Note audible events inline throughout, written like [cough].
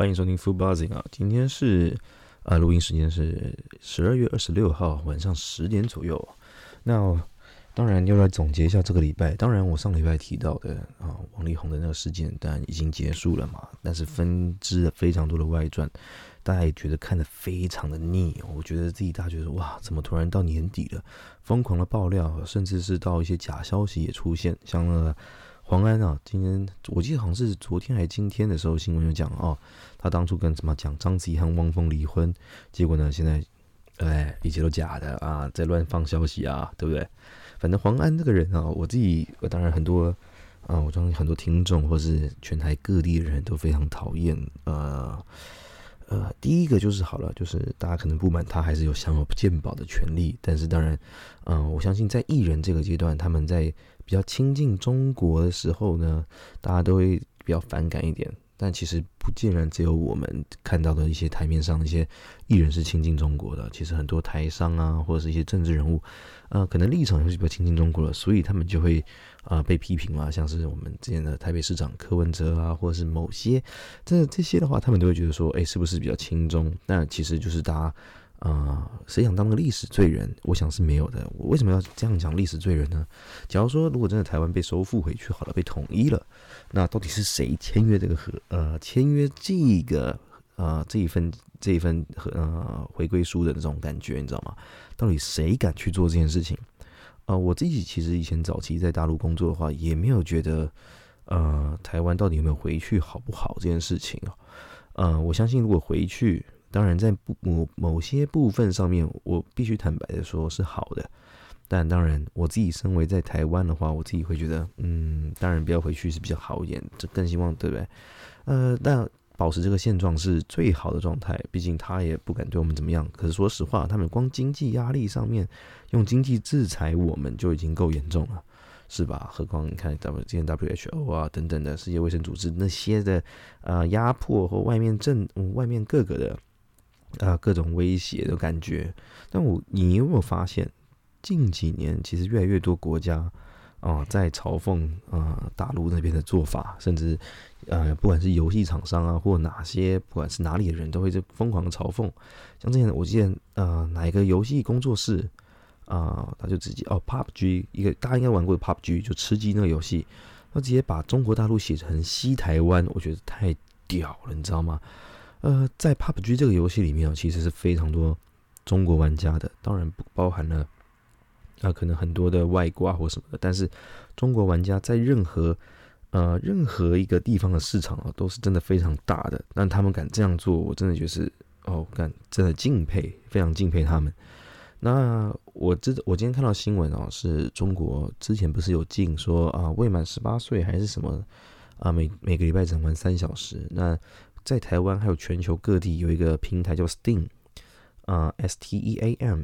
欢迎收听 Food Buzzing 啊，今天是呃录音时间是十二月二十六号晚上十点左右。那当然要来总结一下这个礼拜。当然我上礼拜提到的啊，王力宏的那个事件当然已经结束了嘛，但是分支了非常多的外传，大家也觉得看得非常的腻。我觉得自己大家觉得哇，怎么突然到年底了，疯狂的爆料，甚至是到一些假消息也出现，像那个。黄安啊，今天我记得好像是昨天还是今天的时候，新闻就讲哦，他当初跟什么讲章子怡和汪峰离婚，结果呢，现在哎，一切都假的啊，在乱放消息啊，对不对？反正黄安这个人啊，我自己我当然很多啊，我相信很多听众或是全台各地的人都非常讨厌。呃呃，第一个就是好了，就是大家可能不满他还是有享有鉴宝的权利，但是当然，嗯，我相信在艺人这个阶段，他们在。比较亲近中国的时候呢，大家都会比较反感一点。但其实不竟然只有我们看到的一些台面上的一些艺人是亲近中国的，其实很多台商啊，或者是一些政治人物，呃，可能立场也是比较亲近中国的，所以他们就会啊被批评嘛。像是我们之前的台北市长柯文哲啊，或者是某些这这些的话，他们都会觉得说，哎，是不是比较亲中？那其实就是大家。啊，谁想当个历史罪人？我想是没有的。我为什么要这样讲历史罪人呢？假如说，如果真的台湾被收复回去好了，被统一了，那到底是谁签约这个和呃签约这个呃这一份这一份和呃回归书的这种感觉，你知道吗？到底谁敢去做这件事情？呃，我自己其实以前早期在大陆工作的话，也没有觉得呃台湾到底有没有回去好不好这件事情啊。呃，我相信如果回去。当然，在某某些部分上面，我必须坦白的说是好的。但当然，我自己身为在台湾的话，我自己会觉得，嗯，当然不要回去是比较好一点。这更希望，对不对？呃，但保持这个现状是最好的状态。毕竟他也不敢对我们怎么样。可是说实话，他们光经济压力上面用经济制裁我们就已经够严重了，是吧？何况你看 W 今天 WHO 啊等等的世界卫生组织那些的呃压迫和外面政外面各个的。啊，各种威胁的感觉。但我，你有没有发现，近几年其实越来越多国家啊，在嘲讽啊大陆那边的做法，甚至呃，不管是游戏厂商啊，或哪些，不管是哪里的人，都会在疯狂的嘲讽。像之前我记得，呃，哪一个游戏工作室啊，他就直接哦，PUBG 一个大家应该玩过的 PUBG，就吃鸡那个游戏，他直接把中国大陆写成西台湾，我觉得太屌了，你知道吗？呃，在 PUBG 这个游戏里面啊，其实是非常多中国玩家的，当然不包含了啊，可能很多的外挂或什么的。但是中国玩家在任何呃任何一个地方的市场啊，都是真的非常大的。但他们敢这样做，我真的觉得是哦，敢真的敬佩，非常敬佩他们。那我知我今天看到新闻哦，是中国之前不是有禁说啊，未满十八岁还是什么啊，每每个礼拜只能玩三小时。那在台湾还有全球各地有一个平台叫 Steam，啊，S T E A M，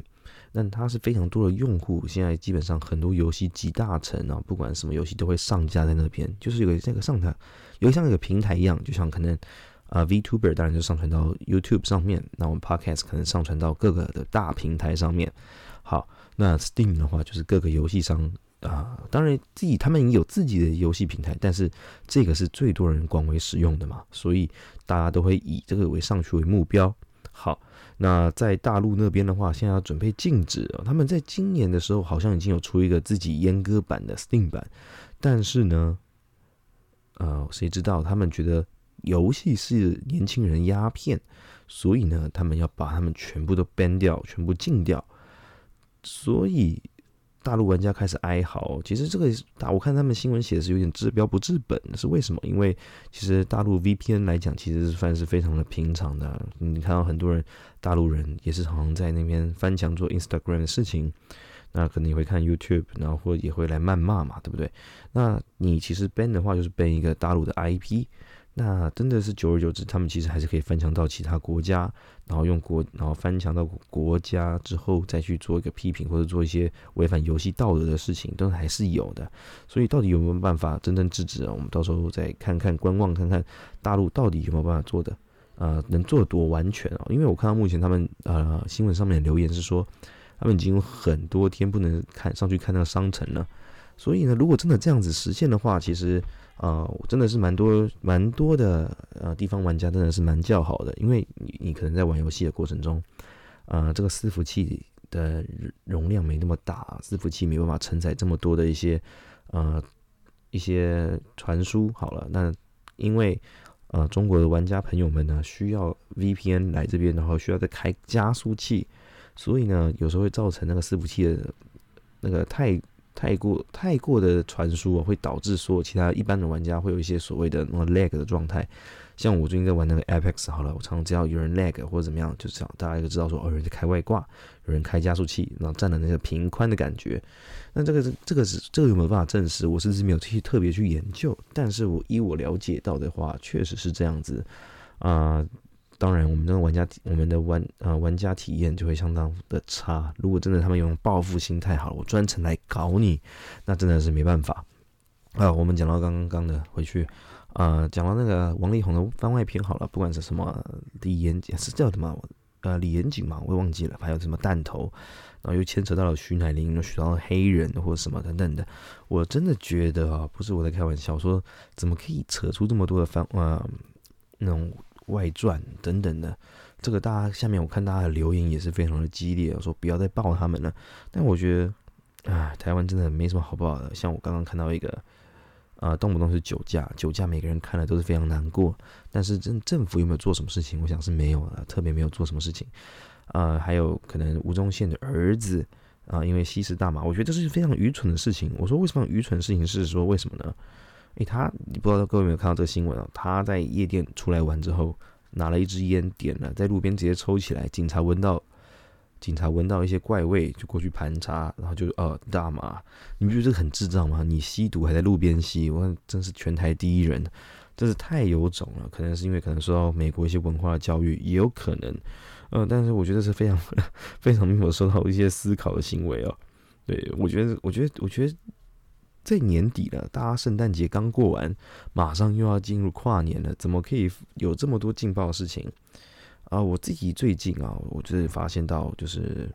那它是非常多的用户，现在基本上很多游戏集大成啊，不管什么游戏都会上架在那边，就是有个这个上台，有像一个平台一样，就像可能啊 VTuber 当然就上传到 YouTube 上面，那我们 Podcast 可能上传到各个的大平台上面。好，那 Steam 的话就是各个游戏商。啊，当然自己他们有自己的游戏平台，但是这个是最多人广为使用的嘛，所以大家都会以这个为上去为目标。好，那在大陆那边的话，现在要准备禁止，他们在今年的时候好像已经有出一个自己阉割版的 Steam 版，但是呢，呃，谁知道他们觉得游戏是年轻人鸦片，所以呢，他们要把他们全部都 ban 掉，全部禁掉，所以。大陆玩家开始哀嚎，其实这个大我看他们新闻写的是有点治标不治本，是为什么？因为其实大陆 VPN 来讲，其实是算是非常的平常的。你看到很多人大陆人也是常常在那边翻墙做 Instagram 的事情，那可能也会看 YouTube，然后或也会来谩骂嘛，对不对？那你其实 ban 的话，就是 ban 一个大陆的 IP。那真的是久而久之，他们其实还是可以翻墙到其他国家，然后用国，然后翻墙到国家之后再去做一个批评或者做一些违反游戏道德的事情，都还是有的。所以到底有没有办法真正制止啊？我们到时候再看看观望，看看大陆到底有没有办法做的，呃，能做多完全啊？因为我看到目前他们呃新闻上面的留言是说，他们已经有很多天不能看上去看那个商城了。所以呢，如果真的这样子实现的话，其实啊，真的是蛮多蛮多的呃地方玩家真的是蛮叫好的，因为你你可能在玩游戏的过程中，呃，这个伺服器的容量没那么大，伺服器没办法承载这么多的一些呃一些传输。好了，那因为呃中国的玩家朋友们呢，需要 VPN 来这边，然后需要再开加速器，所以呢，有时候会造成那个伺服器的那个太。太过太过的传输啊，会导致说其他一般的玩家会有一些所谓的那个 lag 的状态。像我最近在玩那个 Apex，好了，我常常只要有人 lag 或者怎么样，就这样大家就知道说，哦，有人在开外挂，有人开加速器，然后占了那个平宽的感觉。那这个是这个是这个有没有办法证实？我甚至没有去特别去研究，但是我依我了解到的话，确实是这样子啊。当然，我们这个玩家体，我们的玩呃玩家体验就会相当的差。如果真的他们用报复心态，好了，我专程来搞你，那真的是没办法啊。我们讲到刚刚的回去啊，讲到那个王力宏的番外篇，好了，不管是什么李延景是叫什么呃李延景嘛，我也忘记了，还有什么弹头，然后又牵扯到了徐乃麟，又学到黑人或者什么等等的，我真的觉得啊，不是我在开玩笑，说怎么可以扯出这么多的番啊那种。外传等等的，这个大家下面我看大家的留言也是非常的激烈，说不要再爆他们了。但我觉得，啊，台湾真的没什么好报的。像我刚刚看到一个，啊，动不动是酒驾，酒驾每个人看了都是非常难过。但是政政府有没有做什么事情？我想是没有啊，特别没有做什么事情。啊，还有可能吴宗宪的儿子啊，因为吸食大麻，我觉得这是非常愚蠢的事情。我说为什么愚蠢的事情是说为什么呢？诶，他你不知道各位有没有看到这个新闻啊？他在夜店出来玩之后，拿了一支烟点了，在路边直接抽起来。警察闻到，警察闻到一些怪味，就过去盘查，然后就呃大麻。你不觉得这个很智障吗？你吸毒还在路边吸，我看真是全台第一人，真是太有种了。可能是因为可能受到美国一些文化的教育，也有可能。呃，但是我觉得是非常 [laughs] 非常没有受到一些思考的行为哦。对我觉得，我觉得，我觉得。在年底了，大家圣诞节刚过完，马上又要进入跨年了，怎么可以有这么多劲爆的事情啊？我自己最近啊，我就是发现到，就是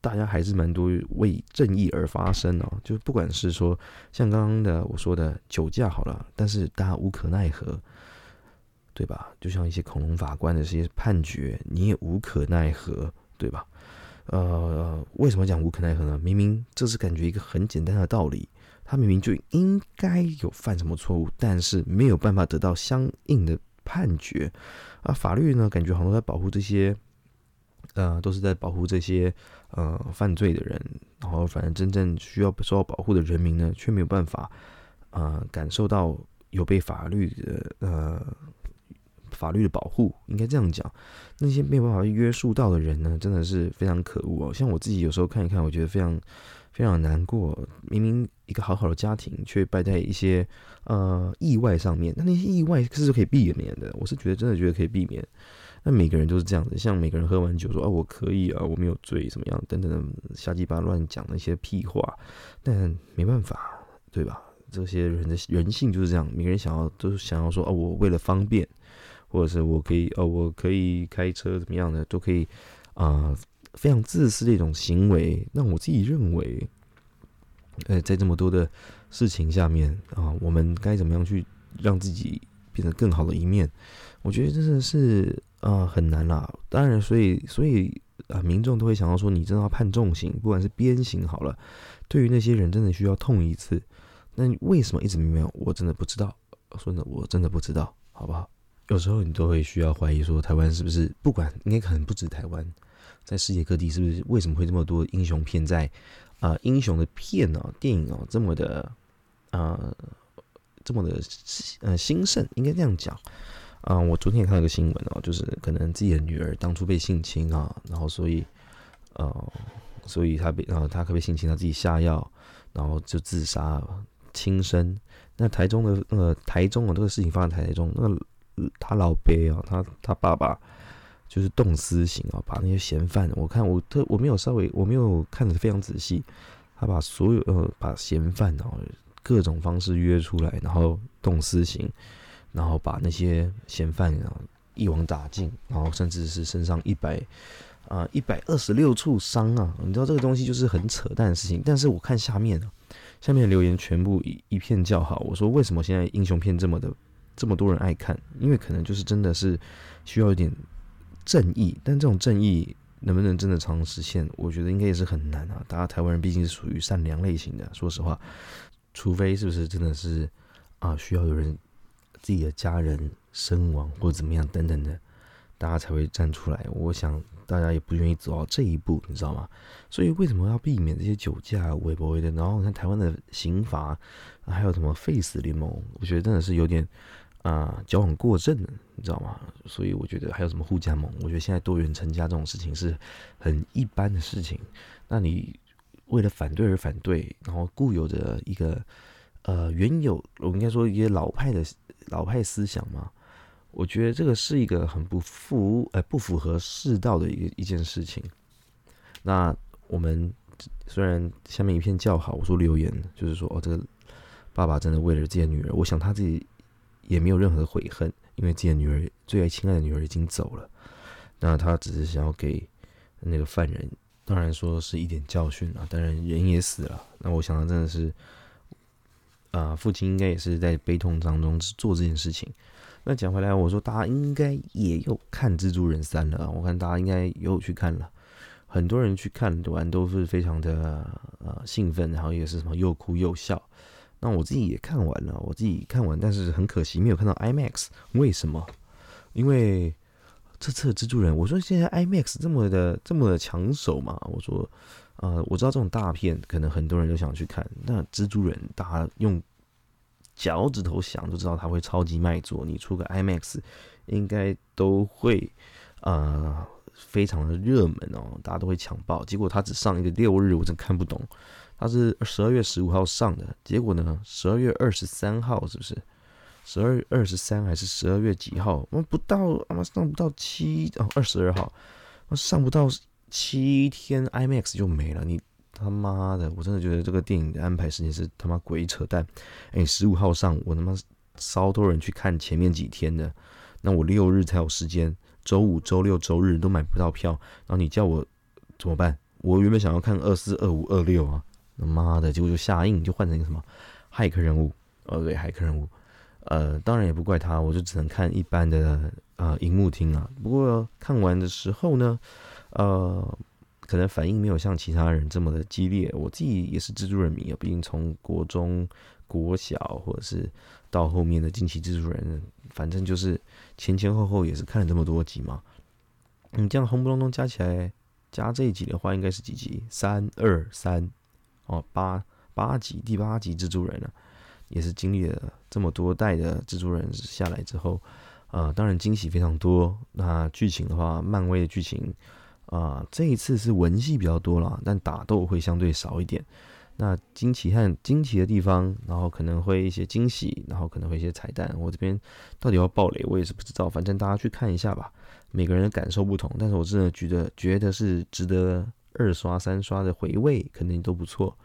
大家还是蛮多为正义而发声哦。就不管是说像刚刚的我说的酒驾好了，但是大家无可奈何，对吧？就像一些恐龙法官的这些判决，你也无可奈何，对吧？呃，为什么讲无可奈何呢？明明这是感觉一个很简单的道理。他明明就应该有犯什么错误，但是没有办法得到相应的判决啊！法律呢，感觉好像在保护这些，呃，都是在保护这些呃犯罪的人，然后反正真正需要受到保护的人民呢，却没有办法啊感受到有被法律的呃法律的保护，应该这样讲。那些没有办法约束到的人呢，真的是非常可恶哦！像我自己有时候看一看，我觉得非常。非常难过，明明一个好好的家庭，却败在一些呃意外上面。那那些意外是可以避免的，我是觉得真的觉得可以避免。那每个人都是这样子，像每个人喝完酒说啊我可以啊，我没有醉，怎么样等等的瞎鸡巴乱讲那些屁话，但没办法，对吧？这些人的人性就是这样，每个人想要都是想要说哦，我为了方便，或者是我可以哦，我可以开车怎么样的都可以啊。非常自私的一种行为，那我自己认为，呃，在这么多的事情下面啊，我们该怎么样去让自己变得更好的一面？我觉得真的是啊很难啦。当然，所以所以啊，民众都会想到说，你真的要判重刑，不管是鞭刑好了，对于那些人真的需要痛一次。那为什么一直没有？我真的不知道。说的我真的不知道，好不好？有时候你都会需要怀疑说，台湾是不是不管，应该可能不止台湾。在世界各地，是不是为什么会这么多英雄片在啊？英雄的片哦，电影哦，这么的啊，这么的呃兴盛，应该这样讲啊。我昨天也看到个新闻哦，就是可能自己的女儿当初被性侵啊，然后所以呃，所以他被然后他可被性侵，他自己下药，然后就自杀轻生。那台中的那个台中的这个事情发生在台中，那个他老辈啊，他他爸爸。就是动私刑啊，把那些嫌犯，我看我特我没有稍微我没有看的非常仔细，他把所有呃把嫌犯哦各种方式约出来，然后动私刑，然后把那些嫌犯啊一网打尽，然后甚至是身上一百啊一百二十六处伤啊，你知道这个东西就是很扯淡的事情，但是我看下面啊，下面留言全部一一片叫好。我说为什么现在英雄片这么的这么多人爱看？因为可能就是真的是需要一点正义，但这种正义能不能真的常实现？我觉得应该也是很难啊。大家台湾人毕竟是属于善良类型的，说实话，除非是不是真的是啊，需要有人自己的家人身亡或者怎么样等等的，大家才会站出来。我想。大家也不愿意走到这一步，你知道吗？所以为什么要避免这些酒驾、违不违的？然后你看台湾的刑罚，还有什么废死联盟，我觉得真的是有点啊交往过正的，你知道吗？所以我觉得还有什么互加盟，我觉得现在多元成家这种事情是很一般的事情。那你为了反对而反对，然后固有的一个呃原有，我应该说一些老派的老派思想嘛。我觉得这个是一个很不符，呃，不符合世道的一个一件事情。那我们虽然下面一片叫好，我说留言就是说，哦，这个爸爸真的为了自己的女儿，我想他自己也没有任何悔恨，因为自己的女儿最爱亲爱的女儿已经走了，那他只是想要给那个犯人，当然说是一点教训啊，当然人也死了，那我想他真的是，啊，父亲应该也是在悲痛当中做这件事情。那讲回来，我说大家应该也有看《蜘蛛人三》了，我看大家应该也有去看了，很多人去看完都是非常的呃兴奋，然后也是什么又哭又笑。那我自己也看完了，我自己看完，但是很可惜没有看到 IMAX，为什么？因为这次蜘蛛人，我说现在 IMAX 这么的这么抢手嘛，我说呃我知道这种大片可能很多人都想去看，那蜘蛛人大家用。脚趾头想就知道它会超级卖座，你出个 IMAX 应该都会呃非常的热门哦，大家都会抢爆。结果它只上一个六日，我真看不懂。它是十二月十五号上的，结果呢十二月二十三号是不是？十二月二十三还是十二月几号？我们不到，妈上不到七哦，二十二号，我上不到七天 IMAX 就没了，你。他妈的，我真的觉得这个电影的安排时间是他妈鬼扯淡！哎，十五号上，我他妈超多人去看前面几天的，那我六日才有时间，周五、周六、周日都买不到票，然后你叫我怎么办？我原本想要看二四、二五、二六啊，妈的，结果就下映，就换成一个什么骇客人物，呃，对，骇客人物，呃，当然也不怪他，我就只能看一般的啊荧幕厅啊。不过看完的时候呢，呃。可能反应没有像其他人这么的激烈。我自己也是蜘蛛人迷啊，毕竟从国中、国小，或者是到后面的惊奇蜘蛛人，反正就是前前后后也是看了这么多集嘛。你这样轰不隆咚加起来，加这一集的话，应该是几集？三二三哦，八八集，第八集蜘蛛人了，也是经历了这么多代的蜘蛛人下来之后，呃，当然惊喜非常多。那剧情的话，漫威的剧情。啊，这一次是文戏比较多了，但打斗会相对少一点。那惊奇和惊奇的地方，然后可能会一些惊喜，然后可能会一些彩蛋。我这边到底要爆雷，我也是不知道。反正大家去看一下吧，每个人的感受不同，但是我真的觉得觉得是值得二刷三刷的回味，肯定都不错。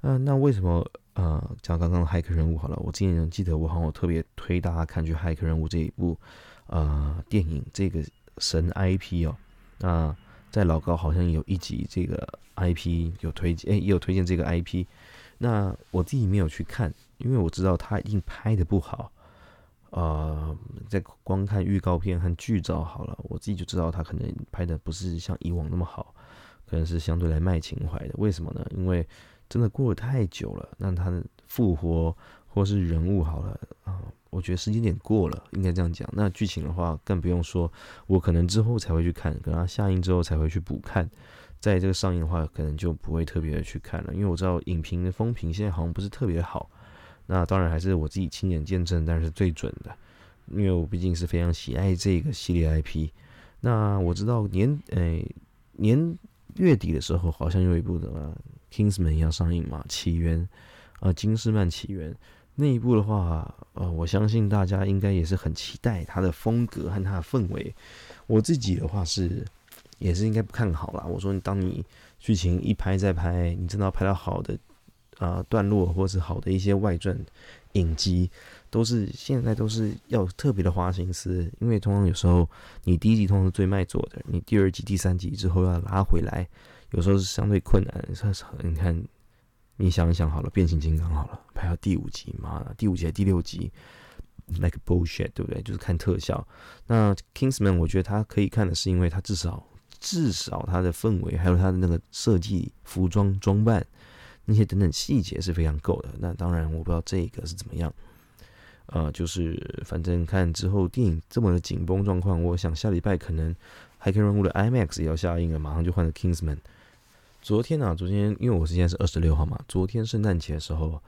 嗯，那为什么呃讲刚刚的骇客任务好了？我今年记得我好像我特别推大家看去骇客任务这一部呃电影，这个神 IP 哦，那。在老高好像有一集这个 IP 有推荐，哎，也有推荐这个 IP。那我自己没有去看，因为我知道他一定拍的不好。呃，在光看预告片和剧照好了，我自己就知道他可能拍的不是像以往那么好，可能是相对来卖情怀的。为什么呢？因为真的过了太久了，那他的复活或是人物好了啊。我觉得时间点过了，应该这样讲。那剧情的话，更不用说，我可能之后才会去看，可能下映之后才会去补看。在这个上映的话，可能就不会特别的去看了，因为我知道影评的风评现在好像不是特别好。那当然还是我自己亲眼见证，但是最准的，因为我毕竟是非常喜爱这个系列 IP。那我知道年诶年月底的时候，好像有一部的《Kingsman》要上映嘛，《起源》啊，《金士曼起源》。那一部的话，呃，我相信大家应该也是很期待它的风格和它的氛围。我自己的话是，也是应该不看好啦。我说，当你剧情一拍再拍，你真的要拍到好的啊段落，或是好的一些外传影集，都是现在都是要特别的花心思，因为通常有时候你第一集通常是最卖座的，你第二集、第三集之后要拉回来，有时候是相对困难。是你看。你想一想好了，变形金刚好了，拍到第五集嘛，第五集还第六集，like bullshit，对不对？就是看特效。那 Kingsman，我觉得它可以看的是，因为它至少至少它的氛围，还有它的那个设计、服装、装扮那些等等细节是非常够的。那当然，我不知道这个是怎么样。呃，就是反正看之后电影这么的紧绷状况，我想下礼拜可能《海客任务》的 IMAX 也要下映了，马上就换了 Kingsman。昨天呢，昨天因为我是现在是二十六号嘛，昨天圣诞节的时候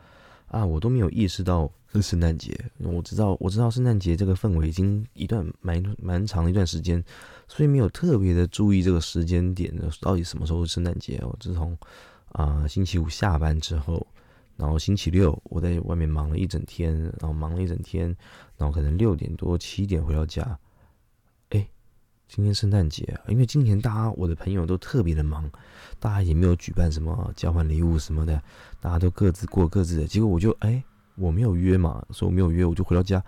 啊，我都没有意识到是圣诞节。我知道我知道圣诞节这个氛围已经一段蛮蛮长一段时间，所以没有特别的注意这个时间点的到底什么时候是圣诞节。我自从啊星期五下班之后，然后星期六我在外面忙了一整天，然后忙了一整天，然后可能六点多七点回到家。哎今天圣诞节啊，因为今年大家我的朋友都特别的忙，大家也没有举办什么交换礼物什么的，大家都各自过各自的。结果我就哎，我没有约嘛，说我没有约，我就回到家。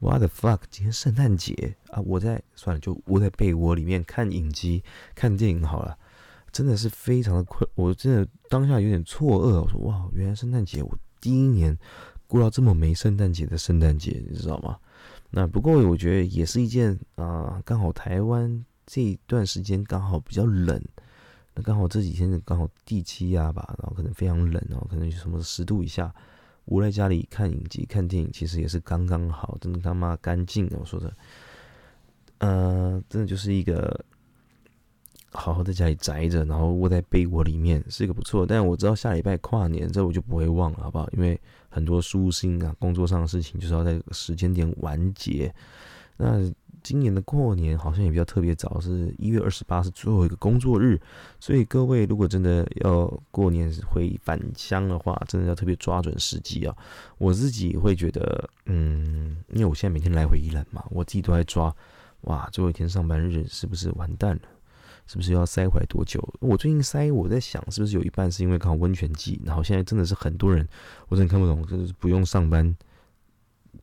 What the fuck？今天圣诞节啊！我在算了，就窝在被窝里面看影集、看电影好了。真的是非常的困，我真的当下有点错愕。我说哇，原来圣诞节我第一年过到这么没圣诞节的圣诞节，你知道吗？那不过我觉得也是一件啊，刚好台湾这一段时间刚好比较冷，那刚好这几天刚好地气压吧，然后可能非常冷哦，可能就什么十度以下，窝在家里看影集、看电影，其实也是刚刚好，真的他妈干净我说的，呃，真的就是一个。好好在家里宅着，然后窝在被窝里面是一个不错。但我知道下礼拜跨年，这我就不会忘了，好不好？因为很多舒心啊，工作上的事情就是要在时间点完结。那今年的过年好像也比较特别早，是一月二十八是最后一个工作日，所以各位如果真的要过年回返乡的话，真的要特别抓准时机啊！我自己会觉得，嗯，因为我现在每天来回宜兰嘛，我自己都在抓，哇，最后一天上班日是不是完蛋了？是不是要塞回来多久？我最近塞，我在想，是不是有一半是因为刚好温泉季，然后现在真的是很多人，我真的看不懂，就是不用上班，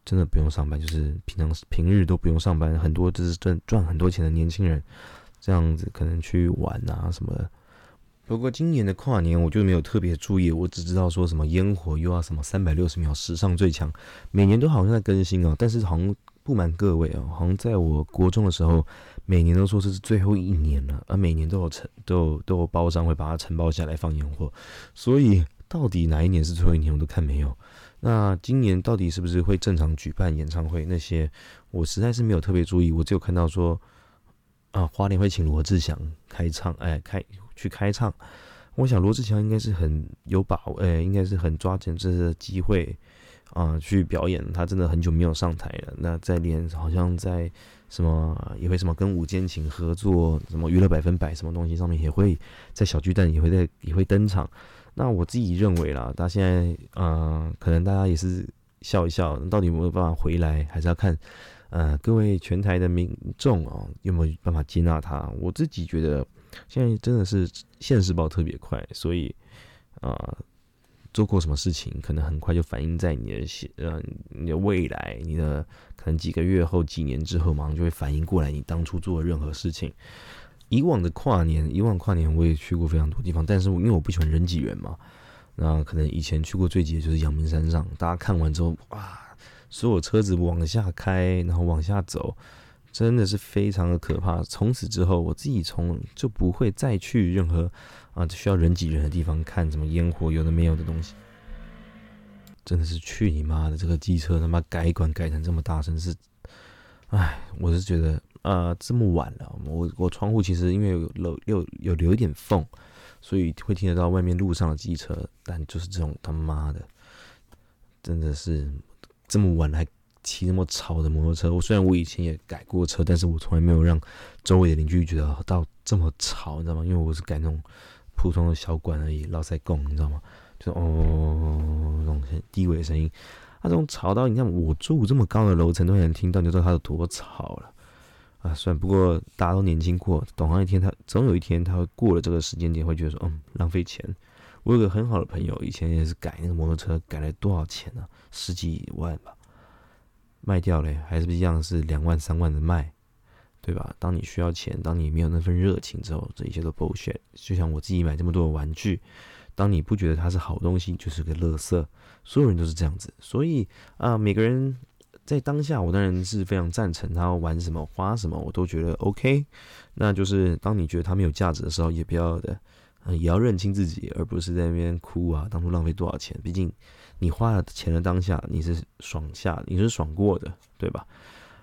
真的不用上班，就是平常平日都不用上班，很多就是赚赚很多钱的年轻人，这样子可能去玩啊什么的。不过今年的跨年我就没有特别注意，我只知道说什么烟火又要什么三百六十秒史上最强，每年都好像在更新哦，但是好像。不瞒各位啊，好像在我国中的时候，每年都说这是最后一年了，而每年都有承都有都有包商会把它承包下来放烟火，所以到底哪一年是最后一年，我都看没有。那今年到底是不是会正常举办演唱会？那些我实在是没有特别注意，我只有看到说啊，花莲会请罗志祥开唱，哎，开去开唱。我想罗志祥应该是很有把握，哎，应该是很抓紧这次机会。啊，去表演，他真的很久没有上台了。那在连好像在什么也会什么跟五间情合作，什么娱乐百分百什么东西上面也会在小巨蛋也会在也会登场。那我自己认为啦，他现在呃，可能大家也是笑一笑，到底有没有办法回来，还是要看呃各位全台的民众啊有没有办法接纳他。我自己觉得现在真的是现实报特别快，所以啊。做过什么事情，可能很快就反映在你的现呃你的未来，你的可能几个月后、几年之后，马上就会反应过来你当初做的任何事情。以往的跨年，以往跨年我也去过非常多地方，但是因为我不喜欢人挤人嘛，那可能以前去过最挤的就是阳明山上，大家看完之后，哇，所有车子往下开，然后往下走。真的是非常的可怕。从此之后，我自己从就不会再去任何啊需要人挤人的地方看什么烟火，有的没有的东西。真的是去你妈的！这个机车他妈改管改成这么大声，是，唉，我是觉得啊，这么晚了，我我窗户其实因为有漏有有留一点缝，所以会听得到外面路上的机车，但就是这种他妈的，真的是这么晚还。骑那么吵的摩托车，我虽然我以前也改过车，但是我从来没有让周围的邻居觉得到这么吵，你知道吗？因为我是改那种普通的小管而已，老塞拱，你知道吗？就哦，那种低微的声音，那种吵到你看我住这么高的楼层都能听到，你就知道它有多吵了啊！算不过大家都年轻过，懂行一天他总有一天他会过了这个时间点，会觉得说嗯浪费钱。我有个很好的朋友，以前也是改那个摩托车，改了多少钱呢？十几万吧。卖掉嘞，还是不一样是两万三万的卖，对吧？当你需要钱，当你没有那份热情之后，这一切都 bullshit。就像我自己买这么多的玩具，当你不觉得它是好东西，就是个垃圾。所有人都是这样子，所以啊，每个人在当下，我当然是非常赞成他玩什么、花什么，我都觉得 OK。那就是当你觉得它没有价值的时候，也不要的，也要认清自己，而不是在那边哭啊，当初浪费多少钱？毕竟你花了钱的当下，你是爽下，你是爽过的，对吧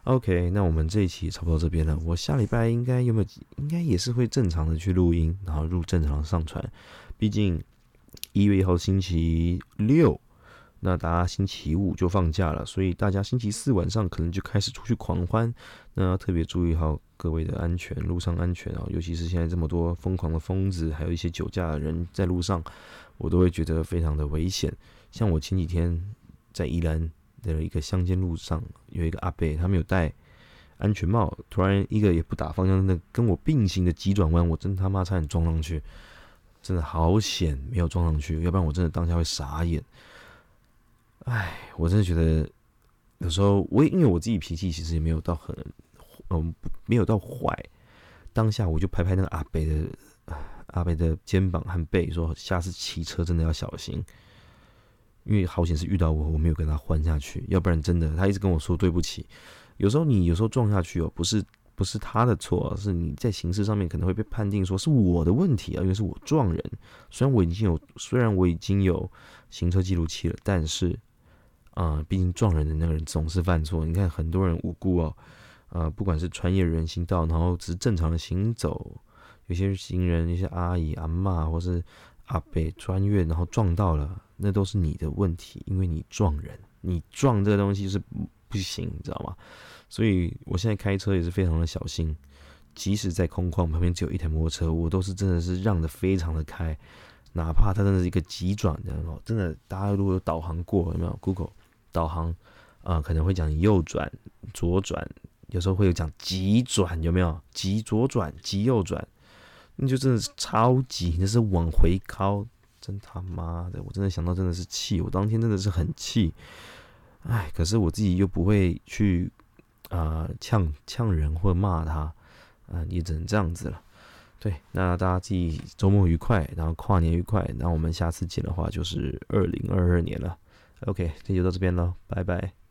？OK，那我们这一期差不多这边了。我下礼拜应该有没有？应该也是会正常的去录音，然后录正常的上传。毕竟一月一号星期六。那大家星期五就放假了，所以大家星期四晚上可能就开始出去狂欢。那要特别注意好各位的安全，路上安全啊，尤其是现在这么多疯狂的疯子，还有一些酒驾的人在路上，我都会觉得非常的危险。像我前几天在宜兰的一个乡间路上，有一个阿伯，他没有戴安全帽，突然一个也不打方向灯，跟我并行的急转弯，我真他妈差点撞上去，真的好险没有撞上去，要不然我真的当下会傻眼。唉，我真的觉得有时候我因为我自己脾气其实也没有到很，嗯，没有到坏。当下我就拍拍那个阿北的阿北的肩膀和背，说下次骑车真的要小心。因为好险是遇到我，我没有跟他换下去，要不然真的他一直跟我说对不起。有时候你有时候撞下去哦，不是不是他的错，是你在形式上面可能会被判定说是我的问题啊，因为是我撞人。虽然我已经有虽然我已经有行车记录器了，但是。啊，毕竟撞人的那个人总是犯错。你看，很多人无辜哦，呃，不管是穿越人行道，然后只是正常的行走，有些行人、一些阿姨、阿妈或是阿伯穿越，然后撞到了，那都是你的问题，因为你撞人，你撞这个东西是不行，你知道吗？所以我现在开车也是非常的小心，即使在空旷旁边只有一台摩托车，我都是真的是让的非常的开，哪怕它真的是一个急转的，真的，大家如果有导航过，有没有 Google？导航啊，可能会讲右转、左转，有时候会有讲急转，有没有？急左转、急右转，那就真的是超级，那是往回靠，真他妈的！我真的想到真的是气，我当天真的是很气。哎，可是我自己又不会去啊呛呛人或者骂他，啊，也只能这样子了。对，那大家自己周末愉快，然后跨年愉快，那我们下次见的话就是二零二二年了。OK，这就到这边了，拜拜。